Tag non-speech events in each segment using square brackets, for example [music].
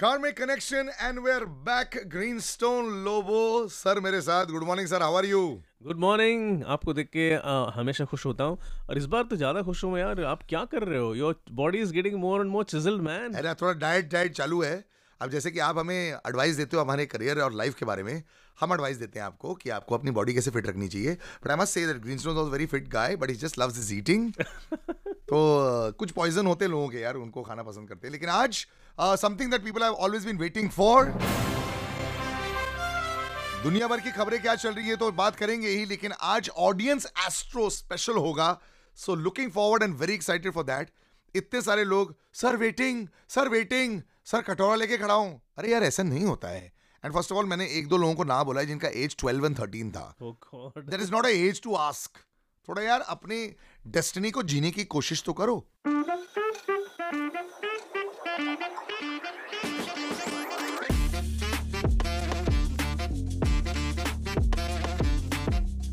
Karmic and where back Greenstone Lobo sir मेरे साथ। Good morning sir how are you good morning आपको देख के हमेशा खुश होता हूँ। और इस बार तो ज़्यादा खुश हूँ मैं यार। आप क्या कर रहे हो? Your body is getting more and more chiselled man अरे थोड़ा डाइट डाइट चालू है। अब जैसे कि आप हमें एडवाइस देते हो हमारे करियर और लाइफ के बारे में हम एडवाइस देते हैं आपको कि आपको अपनी बॉडी कैसे फिट रखनी चाहिए। But I must say that Greenstone was very fit guy but he just loves his eating तो कुछ पॉइजन होते हैं लोगों के यार उनको खाना पसंद करते हैं। लेकिन आज something that people have always been waiting for दुनिया भर की खबरें क्या चल रही है तो बात करेंगे ही लेकिन आज ऑडियंस एस्ट्रो स्पेशल होगा। So looking forward and very excited for that इतने सारे लोग sir waiting sir waiting sir कटोरा लेके खड़ा हूँ। अरे यार ऐसा नहीं होता है। एंड फ़र्स्ट ऑफ़ ऑल मैंने एक दो लोगों को ना बोला है जिनका एज 12 एंड 13 था। That is not a age to ask थोड़ा यार अपने डेस्टिनी को जीने की कोशिश तो करो।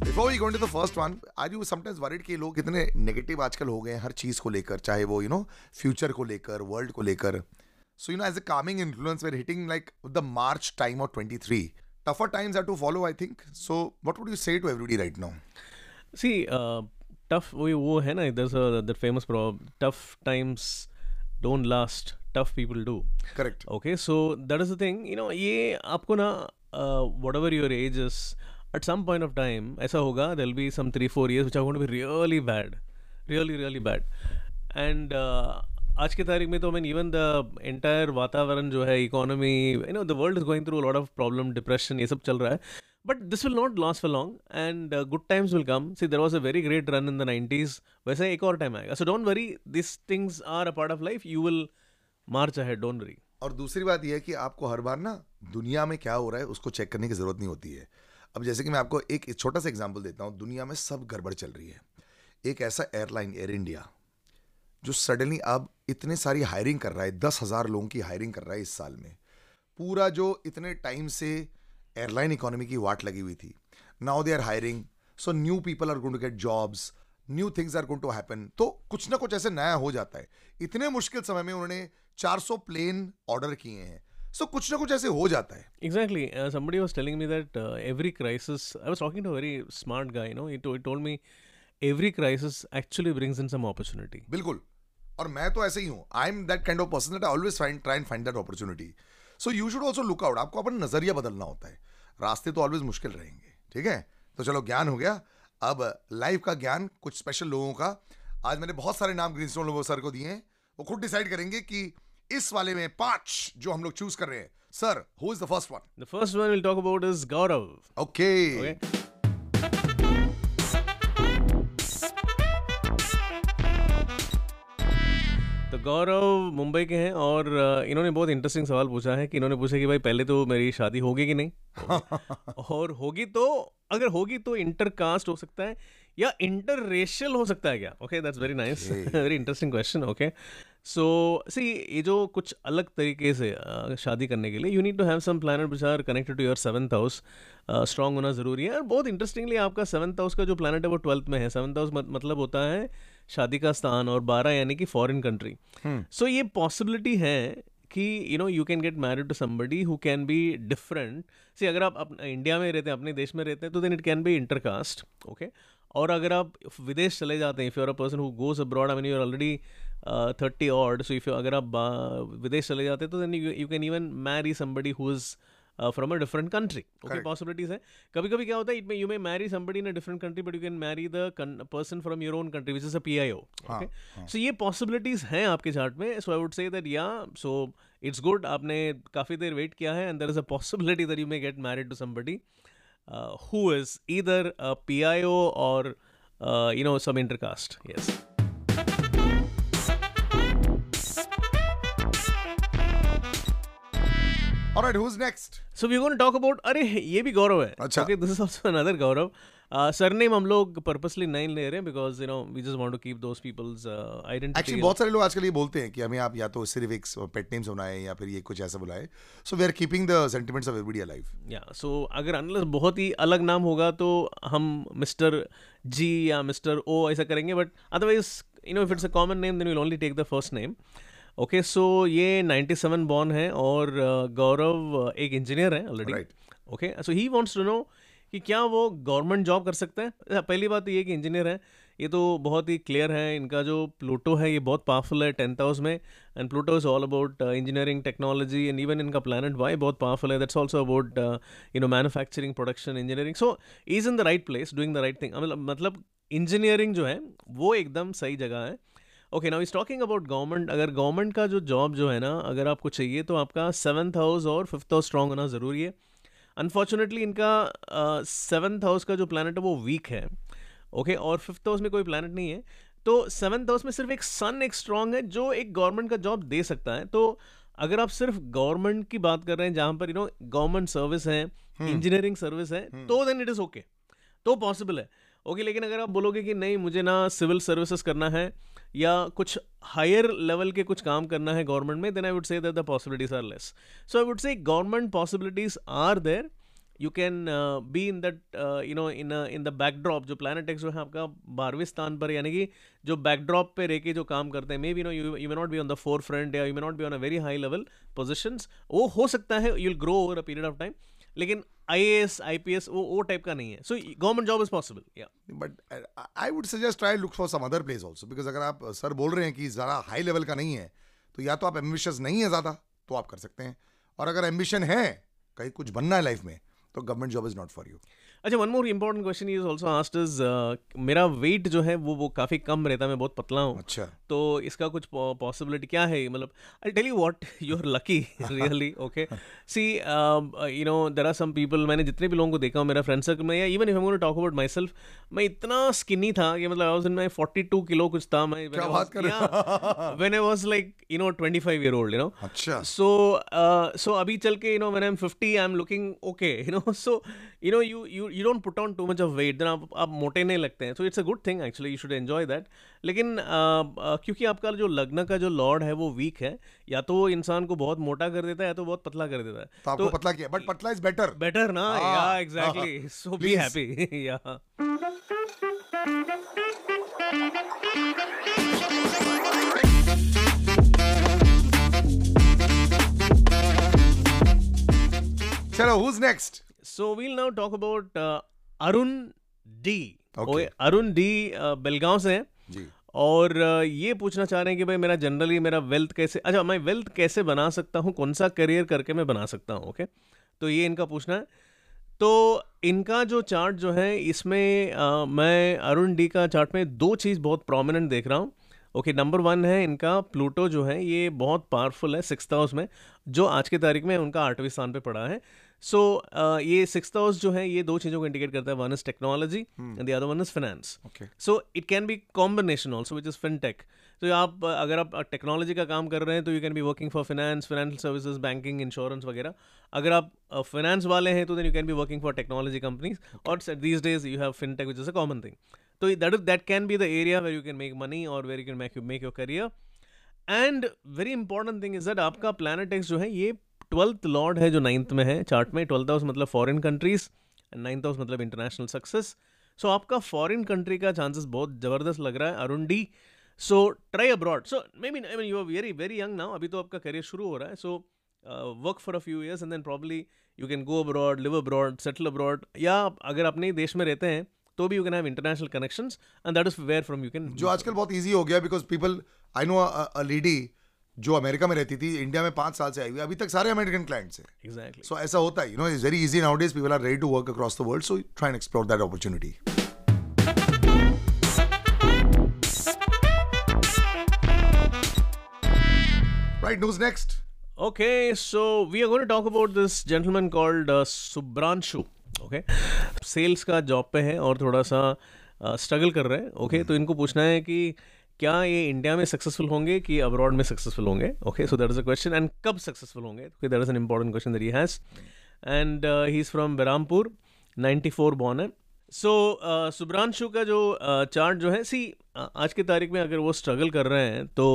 Before we go into the first one, are you sometimes worried कि लोग इतने नेगेटिव आजकल हो गए हैं हर चीज़ को लेकर चाहे वो यू नो फ्यूचर को लेकर वर्ल्ड को लेकर? So, you know, as a calming influence, we're hitting like the March time of 23. Tougher times are to follow, I think. So, what would you say to everybody right now? See, uh, tough, we, wo hai na, there's a famous proverb tough times don't last, tough people do. Correct. Okay, so that is the thing. You know, ye aapko na, uh, whatever your age is, at some point of time, aisa hoga, there'll be some 3 4 years which are going to be really bad. Really, really bad. And uh, आज की तारीख में तो मैं even the entire वातावरण जो है economy you know the world is going through lot of problem depression ये सब चल रहा है। But this will not lost for long and good times will come see there was a very great run in the nineties वैसे एक और time आएगा। So don't worry this things are a part of life you will march ahead don't worry और दूसरी बात यह है कि आपको हर बार ना दुनिया में क्या हो रहा है, उसको चेक करने की ज़रूरत नहीं होती है। अब जैसे कि मैं आपको एक छोटा सा एग्ज़ाम्पल देता हूँ। दुनिया में सब गड़बड़ चल रही है। एक ऐसा एयरलाइन एयर इंडिया जो सडनली अब इतने सारी हायरिंग कर रहा है दस हज़ार लोगों की हायरिंग कर रहा है इस साल में। पूरा जो इतने टाइम से एयरलाइन इकोनॉमी की वाट लगी हुई थी now they are hiring so new people are going to get jobs new things are going to happen तो कुछ ना कुछ ऐसे नया हो जाता है। इतने मुश्किल समय में उन्होंने 400 प्लेन ऑर्डर किए हैं। सो so, कुछ ना कुछ ऐसे हो जाता है। Exactly. Uh, somebody was telling me that uh, every crisis, I was talking to a very smart guy, you every crisis actually brings in some opportunity. बिल्कुल। और मैं तो ऐसे ही हूँ। I am that kind of person that always find try and find that opportunity so you should also look out आपको अपना नज़रिया बदलना होता है। रास्ते तो ऑलवेज मुश्किल रहेंगे। ठीक है? तो चलो ज्ञान हो गया। अब लाइफ का ज्ञान कुछ स्पेशल लोगों का। आज मैंने बहुत सारे नाम ग्रीनस्टोन लोगों सर को दिए हैं। वो खुद डिसाइड करेंगे कि इस वाले में पाँच जो हम लोग चूज़ कर रहे हैं। Sir who is the first one The first one we'll talk about is Gaurav. Okay Gaurav Mumbai के हैं और इन्होंने बहुत इंटरेस्टिंग सवाल पूछा है कि इन्होंने पूछा कि भाई पहले तो मेरी शादी होगी कि नहीं? [laughs] और होगी तो अगर होगी तो इंटर कास्ट हो सकता है या इंटर रेशियल हो सकता है क्या? Okay that's very nice very interesting question okay so see ये जो कुछ अलग तरीके से शादी करने के लिए you need to have some planet which are connected to your seventh house strong होना ज़रूरी है। और बहुत इंटरेस्टिंगली आपका सेवन्थ हाउस का जो प्लानट है वो ट्वेल्थ में है। सेवन्थ हाउस मतलब होता है शादी का स्थान और बारह यानी कि फॉरेन कंट्री सो ये पॉसिबिलिटी है कि you know you can get married to somebody who can be different see अगर आप अप, इंडिया में रहते हैं अपने देश में रहते हैं तो then it can be intercaste okay और अगर आप विदेश चले जाते हैं if you're a person who goes abroad I mean you're already thirty odd so if अगर आप विदेश चले जाते हैं तो then you can even marry somebody who is from a different country okay possibilities है. कभी कभी क्या होता है it may you may marry somebody in a different country but you can marry the person from your own country which is a P I O okay so ये possibilities हैं आपके chart में. सो आई वुड से दैट या so it's good आपने काफ़ी देर wait किया है and there is a possibility that you may get married to somebody who is either P I O और you know some intercaste yes alright who is next so we gonna talk about अरे ये भी गौरव है। अच्छा। Okay this is also another Gaurav. Surname हम लोग purposely नहीं ले रहे हैं because you know we just want to keep those people's identity actually बहुत सारे लोग आजकल ये बोलते हैं कि हमें आप या तो सिर्फ़ एक पेट नेम्स बनाए या फिर ये कुछ ऐसा बुलाए। So we are keeping the sentiments of everybody alive या सो अगर अनलेस बहुत ही अलग नाम होगा तो हम मिस्टर जी या मिस्टर ओ ऐसा करेंगे but otherwise you know if it's a common name then will only take the first name okay so ये 97 बॉर्न है और uh, गौरव uh, एक इंजीनियर है already. Okay so he wants to know कि क्या वो गवर्नमेंट जॉब कर सकते हैं? पहली बात तो ये कि इंजीनियर है ये तो बहुत ही क्लियर है इनका जो प्लूटो है ये बहुत पावरफुल है टेंथ हाउस में and Pluto is all about engineering technology and even इनका प्लानट वाई बहुत पावरफुल है that's also about you know manufacturing production engineering so is in the right place doing the right thing मतलब engineering जो है वो एकदम सही जगह है। Okay now is talking about government अगर गवर्नमेंट का जो जॉब जो है ना अगर आपको चाहिए तो आपका सेवन्थ हाउस और फिफ्थ हाउस स्ट्रांग होना ज़रूरी है। अनफॉर्चुनेटली इनका सेवन्थ हाउस का जो प्लानट है वो वीक है। Okay okay? और फिफ्थ हाउस में कोई प्लानट नहीं है। तो सेवन्थ हाउस में सिर्फ़ एक सन एक स्ट्रांग है जो एक गवर्नमेंट का जॉब दे सकता है। तो अगर आप सिर्फ़ गवर्नमेंट की बात कर रहे हैं जहाँ पर यू नो गवर्नमेंट सर्विस है इंजीनियरिंग सर्विस है तो देन इट इज़ ओके तो पॉसिबल है। ओके okay, लेकिन अगर आप बोलोगे कि नहीं मुझे ना सिविल सर्विसेज़ करना है या कुछ हायर लेवल के कुछ काम करना है गवर्नमेंट में then I would say that the possibilities are less so I would say government possibilities are there you can be in that you know in in the backdrop जो planet X जो है आपका बारहवें स्थान पर यानी कि जो बैकड्रॉप पे रह के जो काम करते हैं maybe no you you may not be on the forefront या you may not be on a very high level positions वो हो सकता है you'll grow over a period of time लेकिन I S I P S वो वो type का नहीं है। So government job is possible but I would suggest try look for some other place also because अगर आप सर बोल रहे हैं कि ज़्यादा हाई लेवल का नहीं है तो या तो आप एम्बिशियस नहीं है ज़्यादा तो आप कर सकते हैं। और अगर एम्बिशन है, कहीं कुछ बनना है लाइफ में तो government job is not for you अच्छा one more important question is also asked is मेरा वेट जो है वो वो काफ़ी कम रहता है मैं बहुत पतला हूँ। अच्छा। तो इसका कुछ पॉसिबिलिटी क्या है? मतलब I tell you what you are lucky really okay see you know there are some people मैंने जितने भी लोगों को देखा हूँ मेरा फ्रेंड सर्कल में या even if I to talk about myself मैं इतना स्किनी था कि मतलब I was in my 42 kilo कुछ था मैं क्या बात कर रहे? When I was like you know 25 year old you know अच्छा। So uh, so अभी चल के you know when I'm 50 I'm looking okay [laughs] you know? So you know you you you don't put on too much of weight then आप आप मोटे नहीं लगते हैं। So it's a good thing actually you should enjoy that. लेकिन uh, uh, क्योंकि आपका जो लग्न का जो लॉर्ड है वो वीक है या तो वो इंसान को बहुत मोटा कर देता है या तो बहुत पतला कर देता है। तो आपको पतला किया बट पतला इज़ बेटर बेटर ना? या एग्जैक्टली सो बी हैप्पी या चलो who's next So we'll now talk about uh, Arun D. Okay. ओए, अरुण डी बेलगांव से हैं। जी। और uh, ये पूछना चाह रहे हैं कि भाई मेरा जनरली मेरा वेल्थ कैसे अच्छा मैं वेल्थ कैसे बना सकता हूँ? कौन सा करियर करके मैं बना सकता हूँ? ओके तो ये इनका पूछना है। तो इनका जो चार्ट जो है इसमें अ, मैं अरुण डी का चार्ट में दो चीज़ बहुत प्रोमिनेंट देख रहा हूँ। ओके नंबर वन है इनका प्लूटो जो है ये बहुत पावरफुल है सिक्स हाउस में जो आज की तारीख में उनका आठवें स्थान पे पड़ा है। सो ये सिक्स हाउस जो है ये दो चीज़ों को इंडिकेट करता है. One is technology and the other one is finance so it can be combination also which is fintech तो आप uh, अगर आप टेक्नोलॉजी का काम कर रहे हैं तो you can be working for finance financial services banking insurance वगैरह. अगर आप फाइनेंस वाले हैं तो then you can be working for technology companies और these days you have fintech which is a common thing तो that that can be the area where you can make money और where you can make you make your career and very important thing is that आपका planet X जो है ये twelfth Lord है जो ninth में है चार्ट में ट्वेल्थ हाउस मतलब foreign countries and ninth house मतलब इंटरनेशनल सक्सेस सो आपका फॉरेन कंट्री का चांसेस बहुत ज़बरदस्त लग रहा है Arun D so try abroad so maybe I mean you are very very young now अभी तो आपका करियर शुरू हो रहा है. So work for a few years and then probably you can go abroad live abroad settle abroad या अगर अपने ही देश में रहते हैं तो भी you can have international connections and that is where from you can जो आजकल बहुत इजी हो गया because people I know a lady जो अमेरिका में रहती थी इंडिया में पाँच साल से आई हुई अभी तक सारे अमेरिकन क्लाइंट्स हैं। एग्जैक्टली सो ऐसा होता है you know it's very easy now days people are ready to work across the world so try and explore that opportunity right news next Okay, so we are going to talk about this gentleman called uh, Subranshu. Okay, sales का job पे है और थोड़ा सा struggle कर रहे हैं okay तो इनको पूछना है कि क्या ये इंडिया में सक्सेसफुल होंगे कि अब्रॉड में सक्सेसफुल होंगे? Okay so that is a question and कब सक्सेसफुल होंगे? That is an important question that he has and he is from Berhampur 94 born है. सो सुब्रांशु का जो चार्ट जो है सी आज की तारीख में अगर वो स्ट्रगल कर रहे हैं तो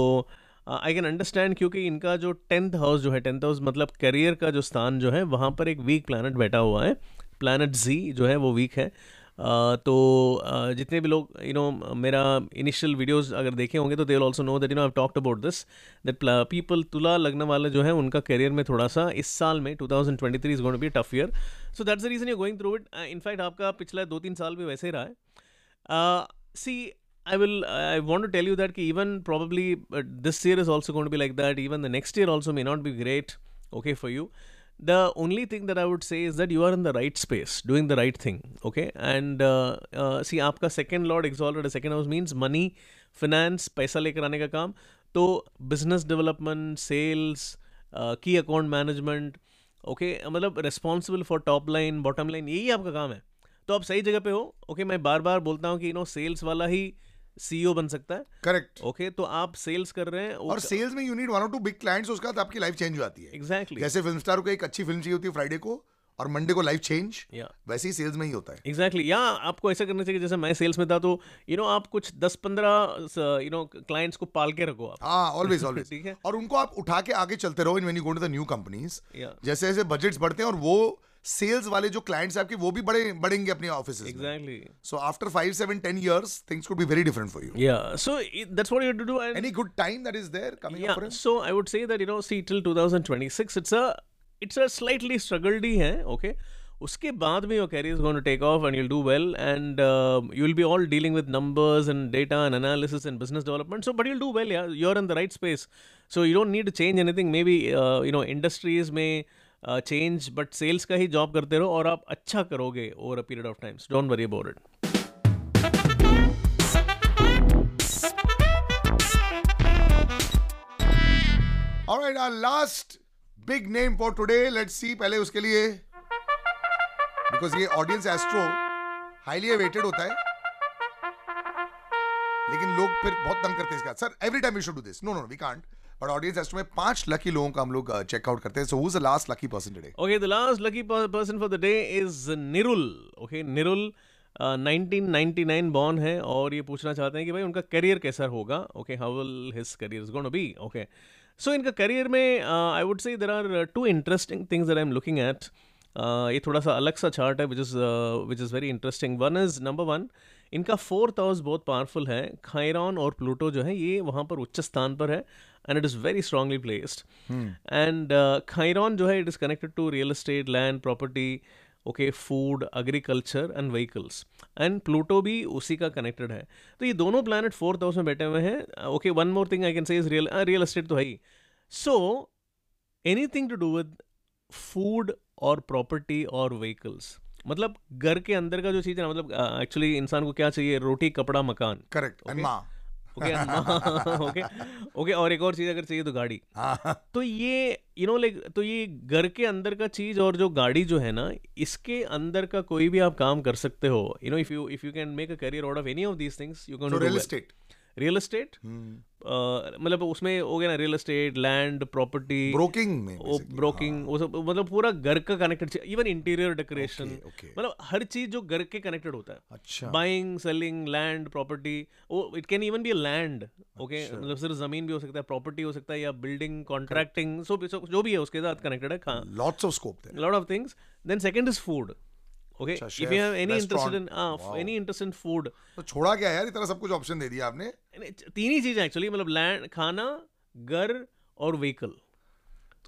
आई कैन अंडरस्टैंड क्योंकि इनका जो टेंथ हाउस जो है टेंथ हाउस मतलब करियर का जो स्थान जो है, वहाँ पर एक वीक प्लानट बैठा हुआ है. प्लानट जी जो है, वो वीक है. तो जितने भी लोग यू नो मेरा इनिशियल वीडियोस अगर देखे होंगे तो they will also know that you know I talked about this that people तुला लगने वाले जो है उनका करियर में थोड़ा सा इस साल में 2023 is going to be tough year so that's the reason you going through it in fact आपका पिछला दो तीन साल भी वैसे ही रहा है सी I will. I want to tell you that even probably uh, year is also going to be like that. Even the next year also may not be great. Okay for you the only thing that I would say is that you are in the right space, doing the right thing. Okay, and uh, uh, see, आपका second lord exalted, second house means money, finance, पैसा लेकर आने का काम. तो business development, sales, uh, key account management, okay okay, मतलब responsible for top line bottom line यही आपका काम है तो आप सही जगह पे हो ओके okay, मैं बार बार बोलता हूँ कि यू नो सेल्स वाला ही सीईओ बन सकता है। करेक्ट ओके okay, तो आप सेल्स कर रहे हैं और सेल्स में यू नीड वन और टू बिग क्लाइंट्स उसके बाद आपकी लाइफ चेंज हो जाती है। Exactly exactly. जैसे फ़िल्म स्टार को एक अच्छी फ़िल्म चाहिए होती है फ्राइडे को और मंडे को लाइफ चेंज या वैसे ही सेल्स में ही होता है। Exactly exactly. या आपको ऐसा करना चाहिए जैसे मैं सेल्स में था तो यू नो आप कुछ 10 15 यू नो क्लाइंट्स को पाल के रखो आप। हाँ ऑलवेज ऑलवेज [laughs] ठीक है? और उनको आप उठा के आगे चलते रहो in when you go to the new companies जैसे जैसे बजट्स बढ़ते हैं और वो सेल्स वाले जो क्लाइंट्स आपके वो भी बड़े बढ़ेंगे अपने office exactly so after five seven ten years things could be very different for you या so that's what you to do any good time that is there coming up so I would say that you know see till 2026 it's a it's a slightly struggled ही है okay okay? उसके बाद में your career is going to take off and you'll do well and you will be all dealing with numbers and data and analysis and business development so but you'll do well you are in the right space so you don't need to change anything maybe you know industries में change but sales का ही job करते रहो और आप अच्छा करोगे over a period of times don't worry about it Alright, our last big name for today. Let's see पहले उसके लिए बिकॉज़ ये ऑडियंस एस्ट्रो हाईली अवेटेड होता है. लेकिन लोग फिर बहुत तंग करते हैं इसका sir every time we should do this no no we can't but audience astro में पाँच लकी लोगों का हम लोग चेकआउट करते हैं। So who the last lucky person today okay the last lucky person for the day is Nirul okay Nirul 1999 born है और ये पूछना चाहते हैं कि भाई उनका करियर कैसा होगा? Okay how will his career is to be okay so इनका करियर में I would say there are two interesting things that I am looking at ये थोड़ा सा अलग सा चार्ट है which is which is very interesting one is number one इनका fourth house बहुत पावरफुल है। खायरॉन और प्लूटो जो है ये वहाँ पर उच्च स्थान पर है and it is very strongly placed and Chiron जो है it is connected to real estate land property okay food agriculture and vehicles and Pluto भी उसी का कनेक्टेड है। तो ये दोनों प्लानट फोर्थ हाउस में बैठे हुए हैं। Okay one more thing I can say is real real estate तो है ही। So any thing to do with food और प्रॉपर्टी और व्हीकल्स मतलब घर के अंदर का जो चीज़ है मतलब एक्चुअली इंसान को क्या चाहिए? रोटी कपड़ा मकान। करेक्ट ओके ओके ओके और एक और चीज़ अगर चाहिए तो गाड़ी। हाँ। तो ये यू नो लाइक तो ये घर के अंदर का चीज़ और जो गाड़ी जो है ना इसके अंदर का कोई भी आप काम कर सकते हो। You know if you if you can make a career out of any of these things you can real estate real estate मतलब उसमें हो गया ना real estate land property broking में ब्रोकिंग वो सब मतलब पूरा घर का कनेक्टेड इवन इंटीरियर डेकोरेशन मतलब हर चीज़ जो घर के कनेक्टेड होता है। अच्छा। बाइंग सेलिंग लैंड प्रॉपर्टी वो it can even be land okay मतलब सिर्फ़ ज़मीन भी हो सकता है प्रॉपर्टी हो सकता है या बिल्डिंग कॉन्ट्रैक्टिंग सो जो भी है उसके साथ कनेक्टेड है lots of scope lot of things then second is food okay if you have any interested in any interest in food तो छोड़ा क्या यार इतना सब कुछ ऑप्शन दे दिया आपने? तीन ही चीज़ें एक्चुअली मतलब लैंड खाना घर और vehicle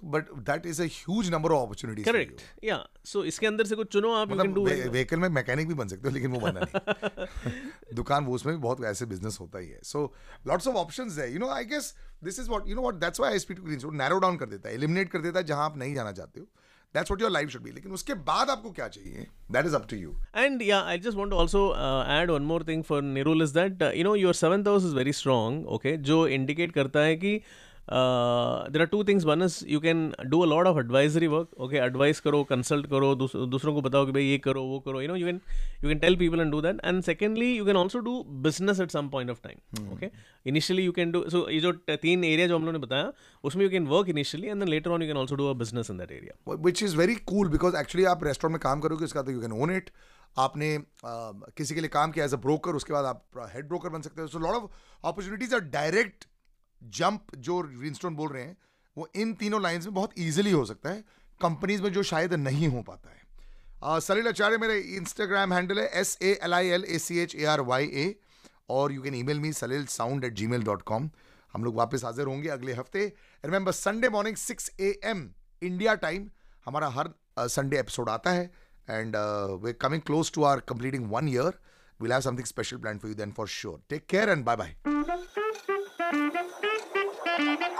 but that is a huge number of opportunities correct या सो इसके अंदर से कुछ चुनो आप यू कैन डू व्हीकल में मैकेनिक भी बन सकते हो लेकिन वो बनना नहीं। [laughs] दुकान वो उसमें भी बहुत ऐसे बिज़नेस होता ही है। सो लॉट्स ऑफ़ ऑप्शंस है। You know I guess this is what you know what that's why I speak to green narrow down कर देता है एलिमिनेट कर देता है जहाँ आप नहीं जाना चाहते हो। That's what your life should be लेकिन उसके बाद आपको क्या चाहिए? That is up to you and या I just want to also add one more thing for Nirul is that you know your seventh house is very strong okay जो indicate करता है कि there are two things one is you can do a lot of advisory work okay advice करो consult करो दूसरों को बताओ कि भाई ये करो वो करो you know you can you can tell people and do that and secondly you can also do business at some point of time okay initially you can do so ये जो तीन एरिया जो हम लोगों ने बताया उसमें you can work initially and later on you can also do a business in that area which is very cool because actually आप रेस्टोरेंट में काम करोगे इसका तो यू कैन ओन इट आपने आ, किसी के लिए काम किया एज अ ब्रोकर उसके बाद आप हेड ब्रोकर बन सकते हो. So lot of opportunities are direct jump जो ग्रीनस्टोन बोल रहे हैं वो इन तीनों लाइंस में बहुत ईजिली हो सकता है। कंपनीज़ में जो शायद नहीं हो पाता है। Uh, सलील आचार्य मेरे इंस्टाग्राम हैंडल है S A L I L A C H A R Y A और you can email me Salil sound at Gmail dot com हम लोग वापस हाजिर होंगे अगले हफ़्ते। Remember Sunday morning six A M India time हमारा हर संडे uh, एपिसोड आता है। And we coming close to our completing one year we'll have something special planned for you then for sure. Take care and bye bye Thank you.